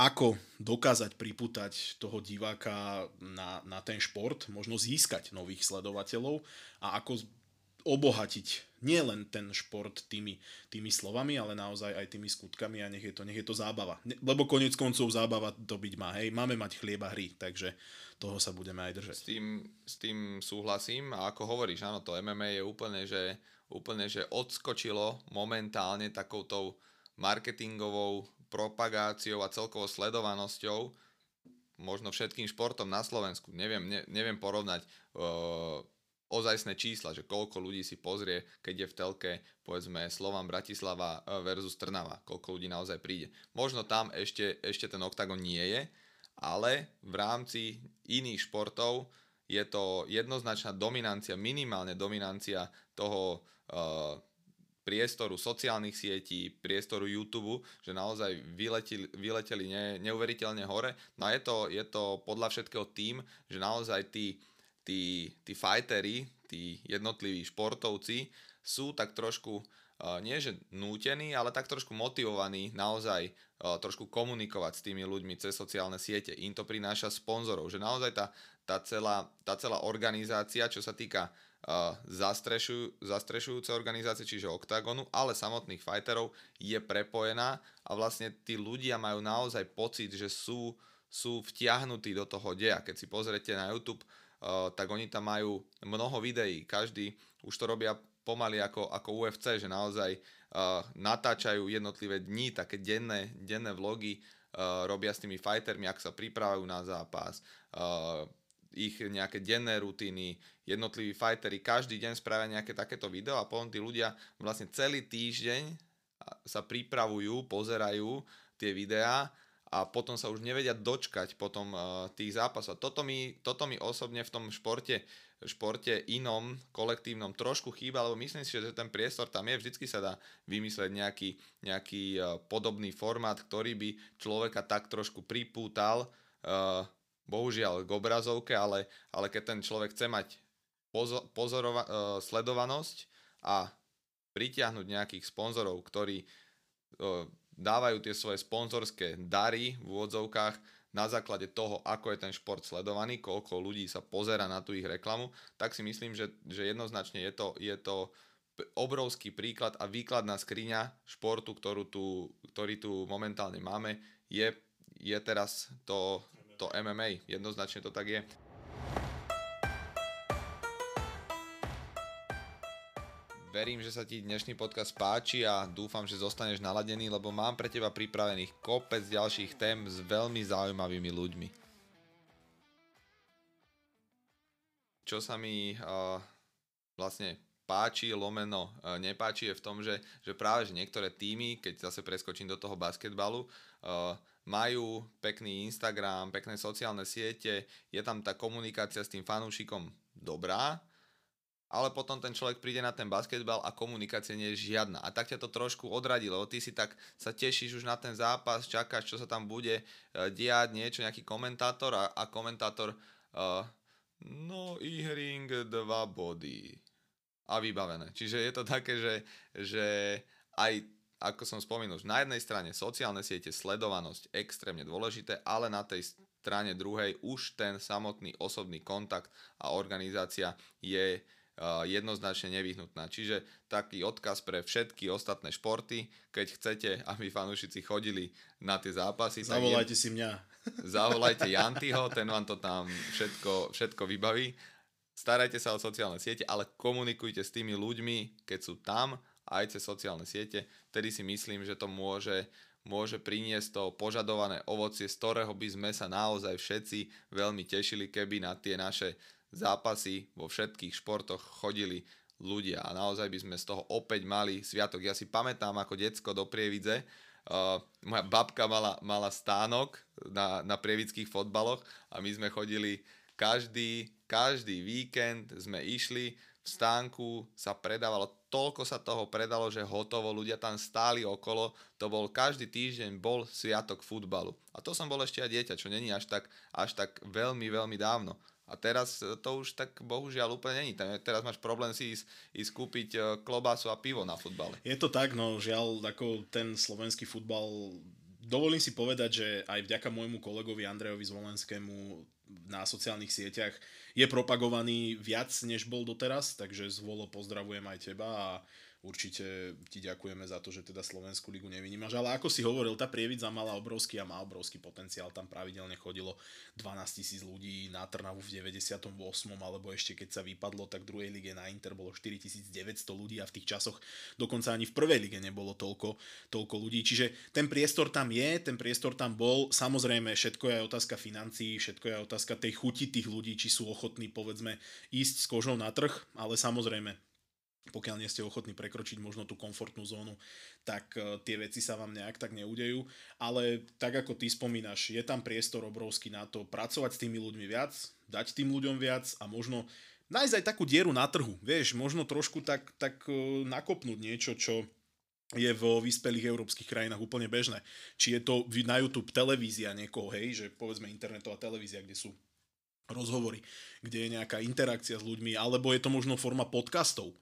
ako dokázať priputať toho diváka na, na ten šport, možno získať nových sledovateľov a ako obohatiť nielen ten šport tými, tými slovami, ale naozaj aj tými skutkami a nech je to, nech je to zábava. Lebo konec koncov zábava to byť má. Hej, máme mať chlieba hry, takže toho sa budeme aj držať. S tým, s tým súhlasím a ako hovoríš, áno, to MMA je úplne, že úplne, že odskočilo momentálne takoutou marketingovou propagáciou a celkovou sledovanosťou možno všetkým športom na Slovensku. Neviem, ne, neviem porovnať uh, ozajstné čísla, že koľko ľudí si pozrie, keď je v telke, povedzme, Slovan Bratislava uh, versus Trnava, koľko ľudí naozaj príde. Možno tam ešte, ešte ten oktagon nie je, ale v rámci iných športov je to jednoznačná dominancia, minimálne dominancia toho uh, priestoru sociálnych sietí, priestoru YouTube, že naozaj vyleteli, vyleteli ne, neuveriteľne hore. No a je to, je to podľa všetkého tým, že naozaj tí, tí, tí fightery, tí jednotliví športovci sú tak trošku uh, nie že nútení, ale tak trošku motivovaní naozaj uh, trošku komunikovať s tými ľuďmi cez sociálne siete. Im to prináša sponzorov, že naozaj tá, tá, celá, tá celá organizácia, čo sa týka zastrešujú, zastrešujúce organizácie, čiže OKTAGONu, ale samotných fighterov je prepojená a vlastne tí ľudia majú naozaj pocit, že sú, sú vtiahnutí do toho deja. Keď si pozrete na YouTube, uh, tak oni tam majú mnoho videí, každý už to robia pomaly ako, ako UFC, že naozaj uh, natáčajú jednotlivé dni, také denné, denné vlogy, uh, robia s tými fightermi, ak sa pripravujú na zápas, uh, ich nejaké denné rutiny, jednotliví fightery každý deň spravia nejaké takéto video a potom tí ľudia vlastne celý týždeň sa pripravujú, pozerajú tie videá a potom sa už nevedia dočkať potom uh, tých zápasov. Toto mi, toto mi osobne v tom športe, športe inom, kolektívnom trošku chýba, lebo myslím si, že ten priestor tam je, vždycky sa dá vymysleť nejaký, nejaký uh, podobný formát, ktorý by človeka tak trošku pripútal uh, bohužiaľ k obrazovke, ale, ale keď ten človek chce mať pozor, pozorova, uh, sledovanosť a pritiahnuť nejakých sponzorov, ktorí uh, dávajú tie svoje sponzorské dary v úvodzovkách na základe toho, ako je ten šport sledovaný, koľko ľudí sa pozera na tú ich reklamu, tak si myslím, že, že jednoznačne je to, je to obrovský príklad a výkladná skriňa športu, ktorú tu, ktorý tu momentálne máme, je, je teraz to to MMA. Jednoznačne to tak je. Verím, že sa ti dnešný podcast páči a dúfam, že zostaneš naladený, lebo mám pre teba pripravených kopec ďalších tém s veľmi zaujímavými ľuďmi. Čo sa mi uh, vlastne páči, lomeno uh, nepáči je v tom, že, že práve že niektoré týmy, keď zase preskočím do toho basketbalu, uh, majú pekný Instagram, pekné sociálne siete, je tam tá komunikácia s tým fanúšikom dobrá, ale potom ten človek príde na ten basketbal a komunikácia nie je žiadna. A tak ťa to trošku odradí, lebo ty si tak sa tešíš už na ten zápas, čakáš, čo sa tam bude uh, diať, niečo, nejaký komentátor a, a komentátor uh, no ihring dva body a vybavené. Čiže je to také, že, že aj ako som spomínal, na jednej strane sociálne siete, sledovanosť extrémne dôležité, ale na tej strane druhej už ten samotný osobný kontakt a organizácia je jednoznačne nevyhnutná. Čiže taký odkaz pre všetky ostatné športy, keď chcete, aby fanúšici chodili na tie zápasy. Zavolajte je, si mňa. Zavolajte Jantyho, ten vám to tam všetko, všetko vybaví. Starajte sa o sociálne siete, ale komunikujte s tými ľuďmi, keď sú tam aj cez sociálne siete, vtedy si myslím, že to môže, môže priniesť to požadované ovocie, z ktorého by sme sa naozaj všetci veľmi tešili, keby na tie naše zápasy vo všetkých športoch chodili ľudia a naozaj by sme z toho opäť mali sviatok. Ja si pamätám ako decko do Prievidze, Uh, moja babka mala, mala stánok na, na prievidských fotbaloch a my sme chodili každý, každý víkend sme išli, v stánku sa predávalo, toľko sa toho predalo, že hotovo, ľudia tam stáli okolo, to bol každý týždeň bol sviatok futbalu. A to som bol ešte aj dieťa, čo není až tak, až tak veľmi, veľmi dávno. A teraz to už tak bohužiaľ úplne není. Teraz máš problém si ísť, ísť kúpiť e, klobásu a pivo na futbale. Je to tak, no žiaľ, ako ten slovenský futbal dovolím si povedať, že aj vďaka môjmu kolegovi Andrejovi Zvolenskému na sociálnych sieťach je propagovaný viac, než bol doteraz, takže zvolo pozdravujem aj teba a určite ti ďakujeme za to, že teda Slovenskú ligu nevynímaš. Ale ako si hovoril, tá Prievidza mala obrovský a má obrovský potenciál. Tam pravidelne chodilo 12 tisíc ľudí na Trnavu v 98. alebo ešte keď sa vypadlo, tak druhej lige na Inter bolo 4900 ľudí a v tých časoch dokonca ani v prvej lige nebolo toľko, toľko ľudí. Čiže ten priestor tam je, ten priestor tam bol. Samozrejme, všetko je otázka financií, všetko je otázka tej chuti tých ľudí, či sú ochotní povedzme ísť s kožou na trh, ale samozrejme pokiaľ nie ste ochotní prekročiť možno tú komfortnú zónu, tak uh, tie veci sa vám nejak tak neudejú. Ale tak ako ty spomínaš, je tam priestor obrovský na to pracovať s tými ľuďmi viac, dať tým ľuďom viac a možno nájsť aj takú dieru na trhu. Vieš, možno trošku tak, tak uh, nakopnúť niečo, čo je vo vyspelých európskych krajinách úplne bežné. Či je to na YouTube televízia niekoho, hej, že povedzme internetová televízia, kde sú rozhovory, kde je nejaká interakcia s ľuďmi, alebo je to možno forma podcastov,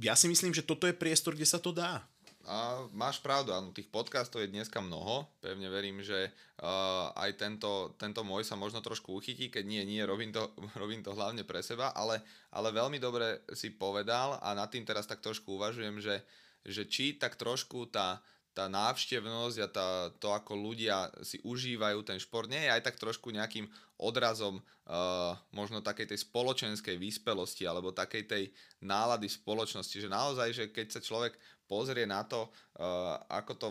ja si myslím, že toto je priestor, kde sa to dá. A máš pravdu, áno, tých podcastov je dneska mnoho. Pevne verím, že uh, aj tento, tento môj sa možno trošku uchytí, keď nie, nie, robím to, robím to hlavne pre seba, ale, ale veľmi dobre si povedal a nad tým teraz tak trošku uvažujem, že, že či tak trošku tá, tá návštevnosť a tá, to, ako ľudia si užívajú ten šport, nie je aj tak trošku nejakým odrazom uh, možno takej tej spoločenskej vyspelosti alebo takej tej nálady spoločnosti, že naozaj, že keď sa človek pozrie na to, uh, ako to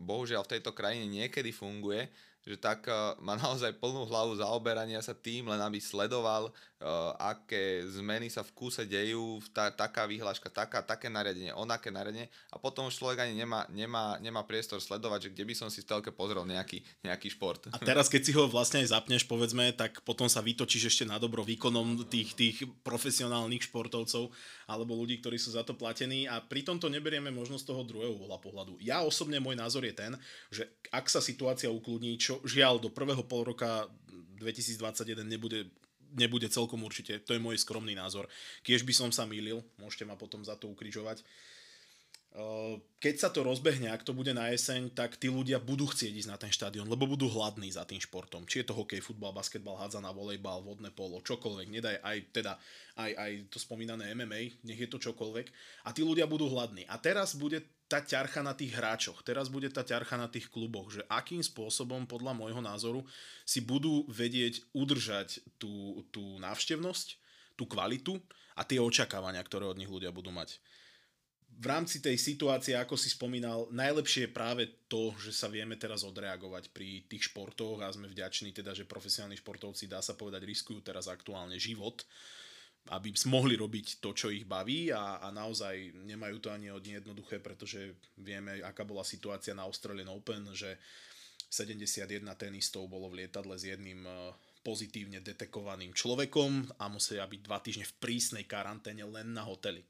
bohužiaľ v tejto krajine niekedy funguje, že tak má naozaj plnú hlavu zaoberania sa tým, len aby sledoval, uh, aké zmeny sa v kúse dejú, ta, taká vyhláška, taká, také nariadenie, onaké nariadenie a potom už človek ani nemá, nemá, nemá priestor sledovať, že kde by som si v telke pozrel nejaký, nejaký šport. A teraz, keď si ho vlastne aj zapneš, povedzme, tak potom sa vytočíš ešte na dobro výkonom tých, tých profesionálnych športovcov alebo ľudí, ktorí sú za to platení a pritom to neberieme možno z toho druhého pohľadu. Ja osobne, môj názor je ten, že ak sa situácia ukludní, čo žiaľ do prvého pol roka 2021 nebude nebude celkom určite, to je môj skromný názor. Kiež by som sa mýlil, môžete ma potom za to ukrižovať. Keď sa to rozbehne, ak to bude na jeseň, tak tí ľudia budú chcieť ísť na ten štadión, lebo budú hladní za tým športom. Či je to hokej, futbal, basketbal, hádzaná, volejbal, vodné polo, čokoľvek, nedaj aj teda aj, aj to spomínané MMA, nech je to čokoľvek. A tí ľudia budú hladní. A teraz bude tá ťarcha na tých hráčoch, teraz bude tá ťarcha na tých kluboch, že akým spôsobom podľa môjho názoru si budú vedieť udržať tú, tú návštevnosť, tú kvalitu a tie očakávania, ktoré od nich ľudia budú mať. V rámci tej situácie, ako si spomínal, najlepšie je práve to, že sa vieme teraz odreagovať pri tých športoch a sme vďační teda, že profesionálni športovci, dá sa povedať, riskujú teraz aktuálne život aby mohli robiť to, čo ich baví a, a naozaj nemajú to ani od jednoduché, pretože vieme, aká bola situácia na Australian Open, že 71 tenistov bolo v lietadle s jedným e, pozitívne detekovaným človekom a musia byť dva týždne v prísnej karanténe len na hoteli.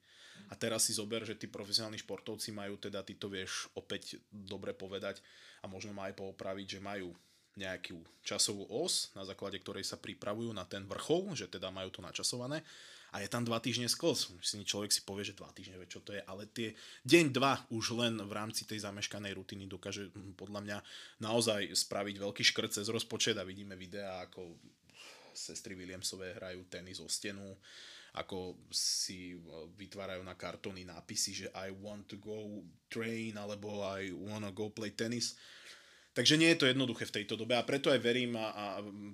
A teraz si zober, že tí profesionálni športovci majú teda, ty to vieš opäť dobre povedať a možno ma aj poopraviť, že majú nejakú časovú os, na základe ktorej sa pripravujú na ten vrchol, že teda majú to načasované. A je tam dva týždne sklz. Si človek si povie, že dva týždne, čo to je, ale tie deň, dva už len v rámci tej zameškanej rutiny dokáže hm, podľa mňa naozaj spraviť veľký škrt cez rozpočet a vidíme videá, ako sestry Williamsové hrajú tenis o stenu, ako si e, vytvárajú na kartóny nápisy, že I want to go train alebo I wanna go play tennis Takže nie je to jednoduché v tejto dobe a preto aj verím a, a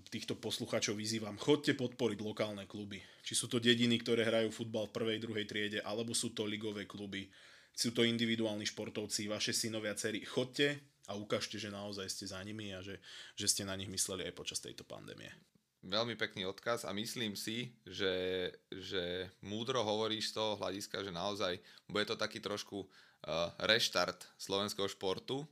týchto poslucháčov vyzývam, chodte podporiť lokálne kluby. Či sú to dediny, ktoré hrajú futbal v prvej, druhej triede, alebo sú to ligové kluby, sú to individuálni športovci, vaše synovia, cery. Chodte a ukážte, že naozaj ste za nimi a že, že ste na nich mysleli aj počas tejto pandémie. Veľmi pekný odkaz a myslím si, že, že múdro hovoríš z toho hľadiska, že naozaj bude to taký trošku uh, reštart slovenského športu,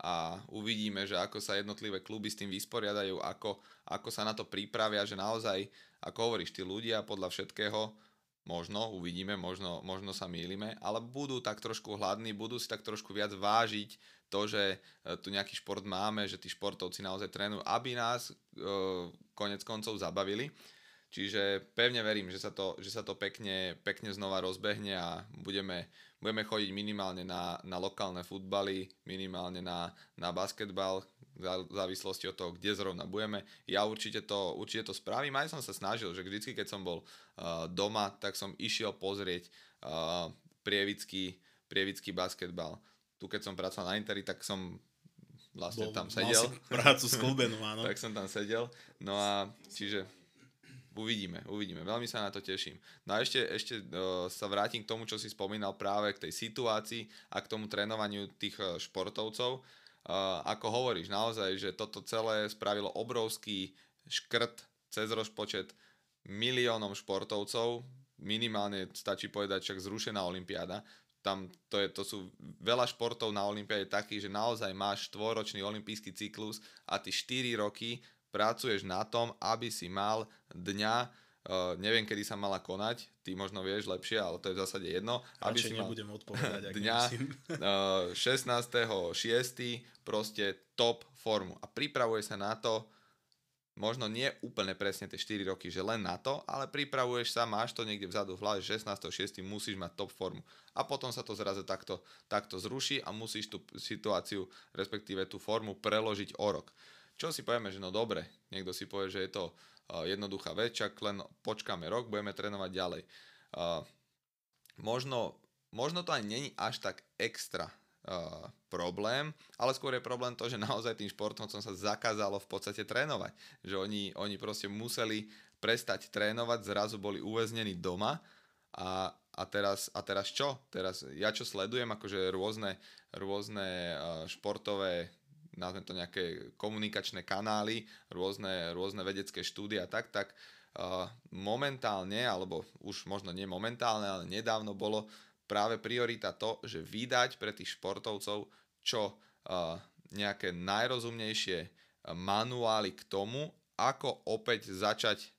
a uvidíme, že ako sa jednotlivé kluby s tým vysporiadajú, ako, ako sa na to pripravia, že naozaj, ako hovoríš, tí ľudia podľa všetkého, možno, uvidíme, možno, možno sa mýlime, ale budú tak trošku hladní, budú si tak trošku viac vážiť to, že e, tu nejaký šport máme, že tí športovci naozaj trénujú, aby nás e, konec koncov zabavili. Čiže pevne verím, že sa to, že sa to pekne, pekne znova rozbehne a budeme, budeme chodiť minimálne na, na lokálne futbaly, minimálne na, na basketbal, v závislosti od toho, kde zrovna budeme. Ja určite to, určite to spravím, aj som sa snažil, že vždycky, keď som bol uh, doma, tak som išiel pozrieť uh, prievický, prievický basketbal. Tu keď som pracoval na Interi, tak som vlastne Bol, tam sedel. prácu sklbenú, áno. tak som tam sedel. No a čiže uvidíme, uvidíme. Veľmi sa na to teším. No a ešte, ešte uh, sa vrátim k tomu, čo si spomínal práve k tej situácii a k tomu trénovaniu tých uh, športovcov. Uh, ako hovoríš, naozaj, že toto celé spravilo obrovský škrt cez rozpočet miliónom športovcov, minimálne stačí povedať však zrušená olympiáda, tam to, je, to sú veľa športov na Olympiade takých, že naozaj máš štvoročný olympijský cyklus a ty 4 roky pracuješ na tom, aby si mal dňa, uh, neviem kedy sa mala konať, ty možno vieš lepšie, ale to je v zásade jedno. Aby si nebudem mal odpovedať, dňa uh, 16.6. proste top formu a pripravuje sa na to možno nie úplne presne tie 4 roky, že len na to, ale pripravuješ sa, máš to niekde vzadu v hlave, 16.6. musíš mať top formu. A potom sa to zrazu takto, takto zruší a musíš tú situáciu, respektíve tú formu preložiť o rok. Čo si povieme, že no dobre, niekto si povie, že je to uh, jednoduchá vec, čak len počkáme rok, budeme trénovať ďalej. Uh, možno, možno to aj není až tak extra uh, problém, ale skôr je problém to, že naozaj tým športovcom sa zakázalo v podstate trénovať. Že oni, oni proste museli prestať trénovať, zrazu boli uväznení doma a, a, teraz, a teraz čo? Teraz ja čo sledujem, akože rôzne, rôzne uh, športové nazvem to nejaké komunikačné kanály, rôzne, rôzne vedecké štúdie a tak, tak uh, momentálne, alebo už možno nie momentálne, ale nedávno bolo práve priorita to, že vydať pre tých športovcov čo uh, nejaké najrozumnejšie manuály k tomu, ako opäť začať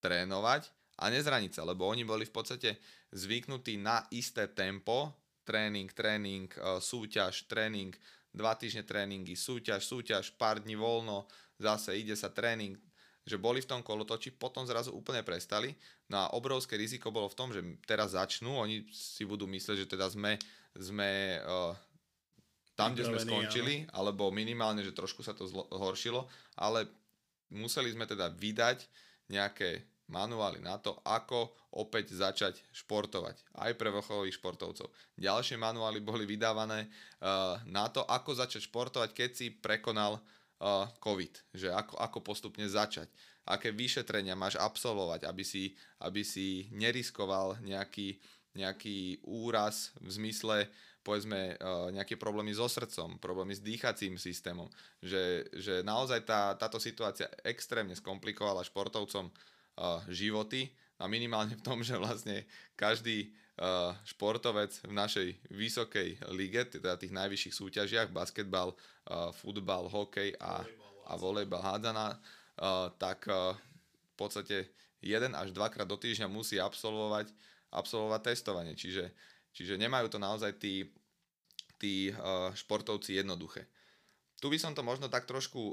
trénovať a nezraniť sa, lebo oni boli v podstate zvyknutí na isté tempo, tréning, tréning, súťaž, tréning, dva týždne tréningy, súťaž, súťaž, pár dní voľno, zase ide sa tréning, že boli v tom kolotoči, potom zrazu úplne prestali. No a obrovské riziko bolo v tom, že teraz začnú, oni si budú myslieť, že teda sme, sme uh, tam, kde sme skončili, áno. alebo minimálne, že trošku sa to zhoršilo, ale museli sme teda vydať nejaké manuály na to, ako opäť začať športovať. Aj pre vrcholových športovcov. Ďalšie manuály boli vydávané uh, na to, ako začať športovať, keď si prekonal COVID, že ako, ako postupne začať, aké vyšetrenia máš absolvovať, aby si, aby si neriskoval nejaký, nejaký úraz v zmysle povedzme uh, nejaké problémy so srdcom, problémy s dýchacím systémom, že, že naozaj tá, táto situácia extrémne skomplikovala športovcom uh, životy a minimálne v tom, že vlastne každý športovec v našej vysokej lige, teda tých najvyšších súťažiach, basketbal, uh, futbal, hokej a, a volejbal hádzaná, uh, tak v podstate jeden až dvakrát do týždňa musí absolvovať, absolvovať testovanie. Čiže, čiže nemajú to naozaj tí, tí športovci jednoduché. Tu by som to možno tak trošku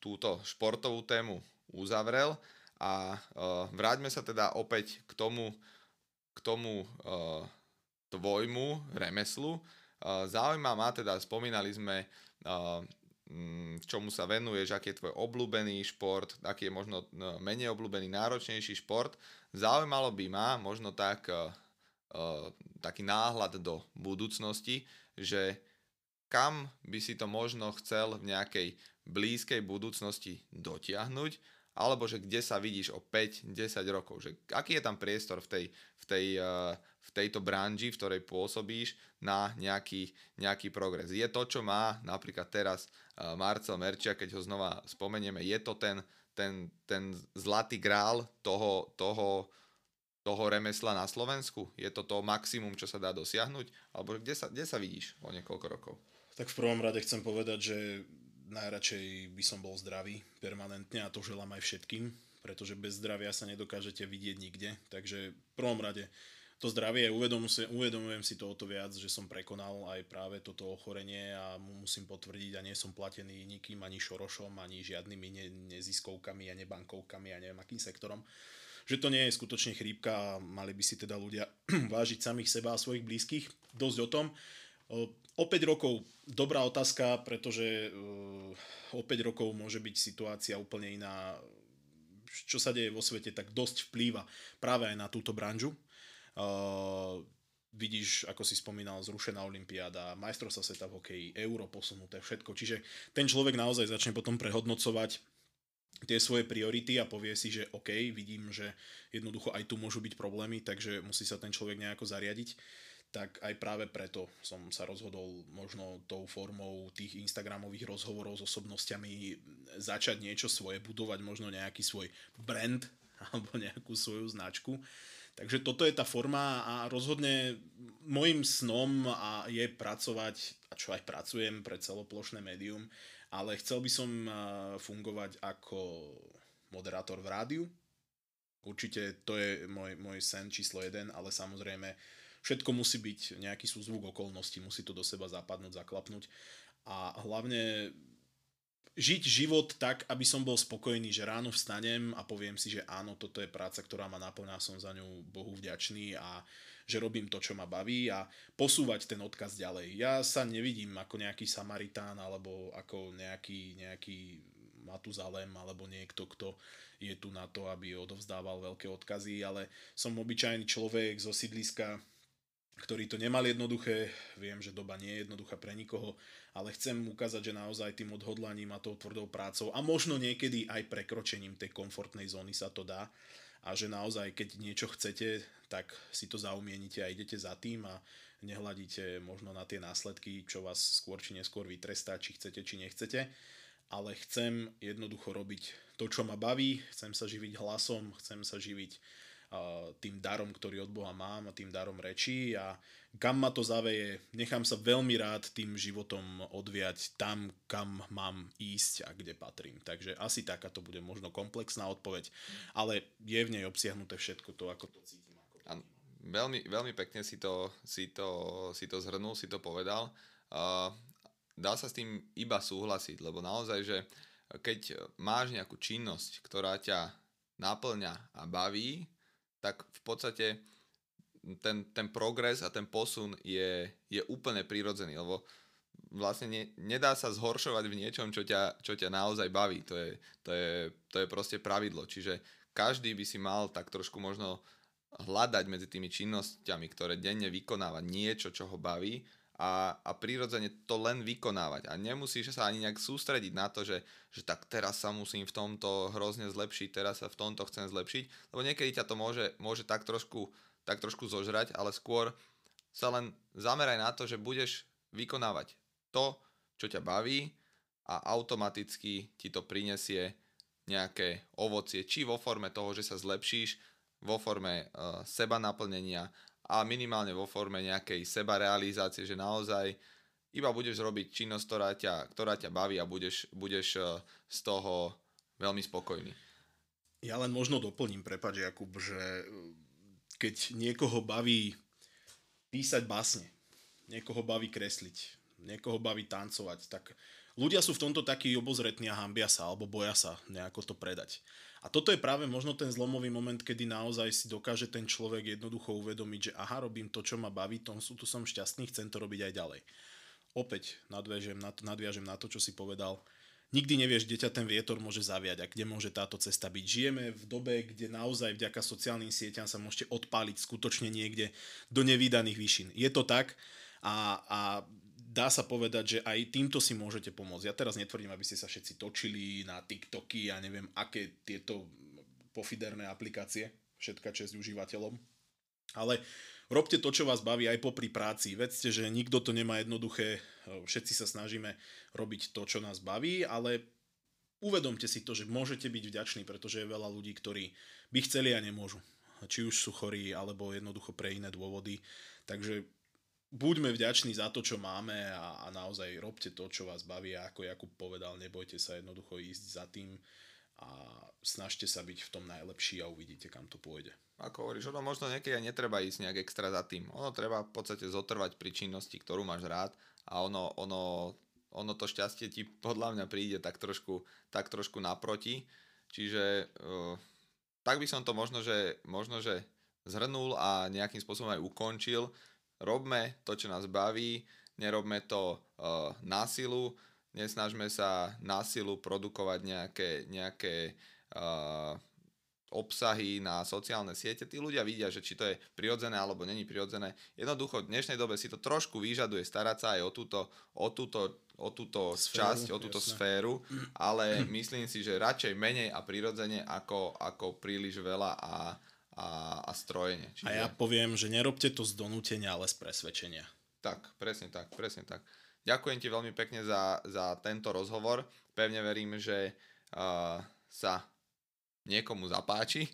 túto športovú tému uzavrel a vráťme sa teda opäť k tomu, k tomu uh, tvojmu remeslu. Uh, zaujíma ma teda, spomínali sme, uh, čomu sa venuješ, aký je tvoj obľúbený šport, aký je možno menej obľúbený, náročnejší šport. Zaujímalo by ma možno tak, taký náhľad do budúcnosti, že kam by si to možno chcel v nejakej blízkej budúcnosti dotiahnuť alebo že kde sa vidíš o 5-10 rokov, že aký je tam priestor v, tej, v, tej, uh, v tejto branži, v ktorej pôsobíš na nejaký, nejaký progres. Je to, čo má napríklad teraz uh, Marcel Merčia, keď ho znova spomenieme, je to ten, ten, ten zlatý grál toho, toho, toho remesla na Slovensku? Je to to maximum, čo sa dá dosiahnuť? Alebo kde sa, kde sa vidíš o niekoľko rokov? Tak v prvom rade chcem povedať, že najradšej by som bol zdravý permanentne a to želám aj všetkým, pretože bez zdravia sa nedokážete vidieť nikde. Takže v prvom rade to zdravie, uvedomujem si, to o to viac, že som prekonal aj práve toto ochorenie a musím potvrdiť a nie som platený nikým, ani Šorošom, ani žiadnymi ne, neziskovkami a nebankovkami a neviem akým sektorom. Že to nie je skutočne chrípka a mali by si teda ľudia vážiť samých seba a svojich blízkych. Dosť o tom. O 5 rokov dobrá otázka, pretože o 5 rokov môže byť situácia úplne iná. Čo sa deje vo svete, tak dosť vplýva práve aj na túto branžu. vidíš, ako si spomínal, zrušená olimpiáda, majstrovstvá sveta v hokeji, euro posunuté, všetko. Čiže ten človek naozaj začne potom prehodnocovať tie svoje priority a povie si, že OK, vidím, že jednoducho aj tu môžu byť problémy, takže musí sa ten človek nejako zariadiť. Tak aj práve preto som sa rozhodol možno tou formou tých Instagramových rozhovorov s osobnostiami začať niečo svoje, budovať možno nejaký svoj brand alebo nejakú svoju značku. Takže toto je tá forma a rozhodne môjim snom a je pracovať, a čo aj pracujem pre celoplošné médium, ale chcel by som fungovať ako moderátor v rádiu. Určite to je môj, môj sen číslo jeden, ale samozrejme všetko musí byť nejaký súzvuk okolností, musí to do seba zapadnúť, zaklapnúť a hlavne žiť život tak, aby som bol spokojný, že ráno vstanem a poviem si, že áno, toto je práca, ktorá ma naplňa, som za ňu Bohu vďačný a že robím to, čo ma baví a posúvať ten odkaz ďalej. Ja sa nevidím ako nejaký Samaritán alebo ako nejaký, nejaký Matuzalem alebo niekto, kto je tu na to, aby odovzdával veľké odkazy, ale som obyčajný človek zo sídliska, ktorí to nemali jednoduché. Viem, že doba nie je jednoduchá pre nikoho, ale chcem ukázať, že naozaj tým odhodlaním a tou tvrdou prácou a možno niekedy aj prekročením tej komfortnej zóny sa to dá a že naozaj, keď niečo chcete, tak si to zaumienite a idete za tým a nehľadíte možno na tie následky, čo vás skôr či neskôr vytrestá, či chcete, či nechcete. Ale chcem jednoducho robiť to, čo ma baví, chcem sa živiť hlasom, chcem sa živiť tým darom, ktorý od Boha mám a tým darom rečí a kam ma to zaveje, nechám sa veľmi rád tým životom odviať tam, kam mám ísť a kde patrím. Takže asi taká to bude možno komplexná odpoveď, ale je v nej obsiahnuté všetko to, ako to cítim. Ako to cítim. Veľmi, veľmi pekne si to, si, to, si to zhrnul, si to povedal. Uh, dá sa s tým iba súhlasiť, lebo naozaj, že keď máš nejakú činnosť, ktorá ťa naplňa a baví, tak v podstate ten, ten progres a ten posun je, je úplne prirodzený, lebo vlastne ne, nedá sa zhoršovať v niečom, čo ťa, čo ťa naozaj baví. To je, to, je, to je proste pravidlo. Čiže každý by si mal tak trošku možno hľadať medzi tými činnosťami, ktoré denne vykonáva niečo, čo ho baví a, a prirodzene to len vykonávať. A nemusíš sa ani nejak sústrediť na to, že, že tak teraz sa musím v tomto hrozne zlepšiť, teraz sa v tomto chcem zlepšiť, lebo niekedy ťa to môže, môže tak, trošku, tak trošku zožrať, ale skôr sa len zameraj na to, že budeš vykonávať to, čo ťa baví a automaticky ti to prinesie nejaké ovocie, či vo forme toho, že sa zlepšíš, vo forme uh, seba naplnenia a minimálne vo forme nejakej sebarealizácie, že naozaj iba budeš robiť činnosť, ktorá ťa, ktorá ťa baví a budeš, budeš eh, z toho veľmi spokojný. Ja len možno doplním, prepáč Jakub, že eh, keď niekoho baví písať básne, niekoho baví kresliť, niekoho baví tancovať, tak ľudia sú v tomto takí obozretní a hambia sa alebo boja sa nejako to predať. A toto je práve možno ten zlomový moment, kedy naozaj si dokáže ten človek jednoducho uvedomiť, že aha, robím to, čo ma baví, tom sú, tu som šťastný, chcem to robiť aj ďalej. Opäť nadviažem na to, nadviažem na to, čo si povedal. Nikdy nevieš, kde ťa ten vietor môže zaviať a kde môže táto cesta byť. Žijeme v dobe, kde naozaj vďaka sociálnym sieťam sa môžete odpáliť skutočne niekde do nevýdaných výšin. Je to tak a, a dá sa povedať, že aj týmto si môžete pomôcť. Ja teraz netvrdím, aby ste sa všetci točili na TikToky a ja neviem, aké tieto pofiderné aplikácie, všetka čest užívateľom. Ale robte to, čo vás baví aj popri práci. Vedzte, že nikto to nemá jednoduché, všetci sa snažíme robiť to, čo nás baví, ale uvedomte si to, že môžete byť vďační, pretože je veľa ľudí, ktorí by chceli a nemôžu. Či už sú chorí, alebo jednoducho pre iné dôvody. Takže buďme vďační za to, čo máme a, a naozaj robte to, čo vás baví a ako Jakub povedal, nebojte sa jednoducho ísť za tým a snažte sa byť v tom najlepší a uvidíte, kam to pôjde. Ako hovoríš, ono možno niekedy aj netreba ísť nejak extra za tým. Ono treba v podstate zotrvať pri činnosti, ktorú máš rád a ono, ono, ono to šťastie ti podľa mňa príde tak trošku, tak trošku naproti. Čiže uh, tak by som to možno, že, možno, že zhrnul a nejakým spôsobom aj ukončil robme to, čo nás baví, nerobme to uh, násilu, nesnažme sa násilu produkovať nejaké, nejaké uh, obsahy na sociálne siete, tí ľudia vidia, že či to je prirodzené alebo není prirodzené. Jednoducho v dnešnej dobe si to trošku vyžaduje starať sa aj o túto, o túto, o túto sféru, časť, o túto jasne. sféru, ale myslím si, že radšej menej a prirodzene ako, ako príliš veľa a, a, a strojenie. Čiže... A ja poviem, že nerobte to z donútenia, ale z presvedčenia. Tak, presne tak, presne tak. Ďakujem ti veľmi pekne za, za tento rozhovor. Pevne verím, že uh, sa niekomu zapáči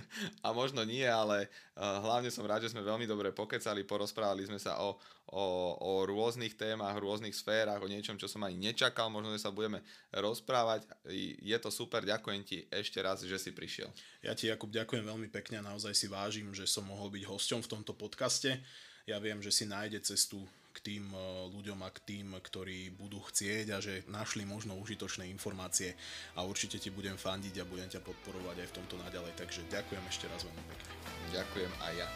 a možno nie, ale uh, hlavne som rád, že sme veľmi dobre pokecali, porozprávali sme sa o, o, o rôznych témach, rôznych sférach, o niečom, čo som ani nečakal, možno, že sa budeme rozprávať. Je to super, ďakujem ti ešte raz, že si prišiel. Ja ti, Jakub, ďakujem veľmi pekne naozaj si vážim, že som mohol byť hosťom v tomto podcaste. Ja viem, že si nájde cestu tým eh, ľuďom a k tým, ktorí budú chcieť a že našli možno užitočné informácie a určite ti budem fandiť a budem ťa podporovať aj v tomto naďalej. Takže ďakujem ešte raz veľmi pekne. Ďakujem aj ja.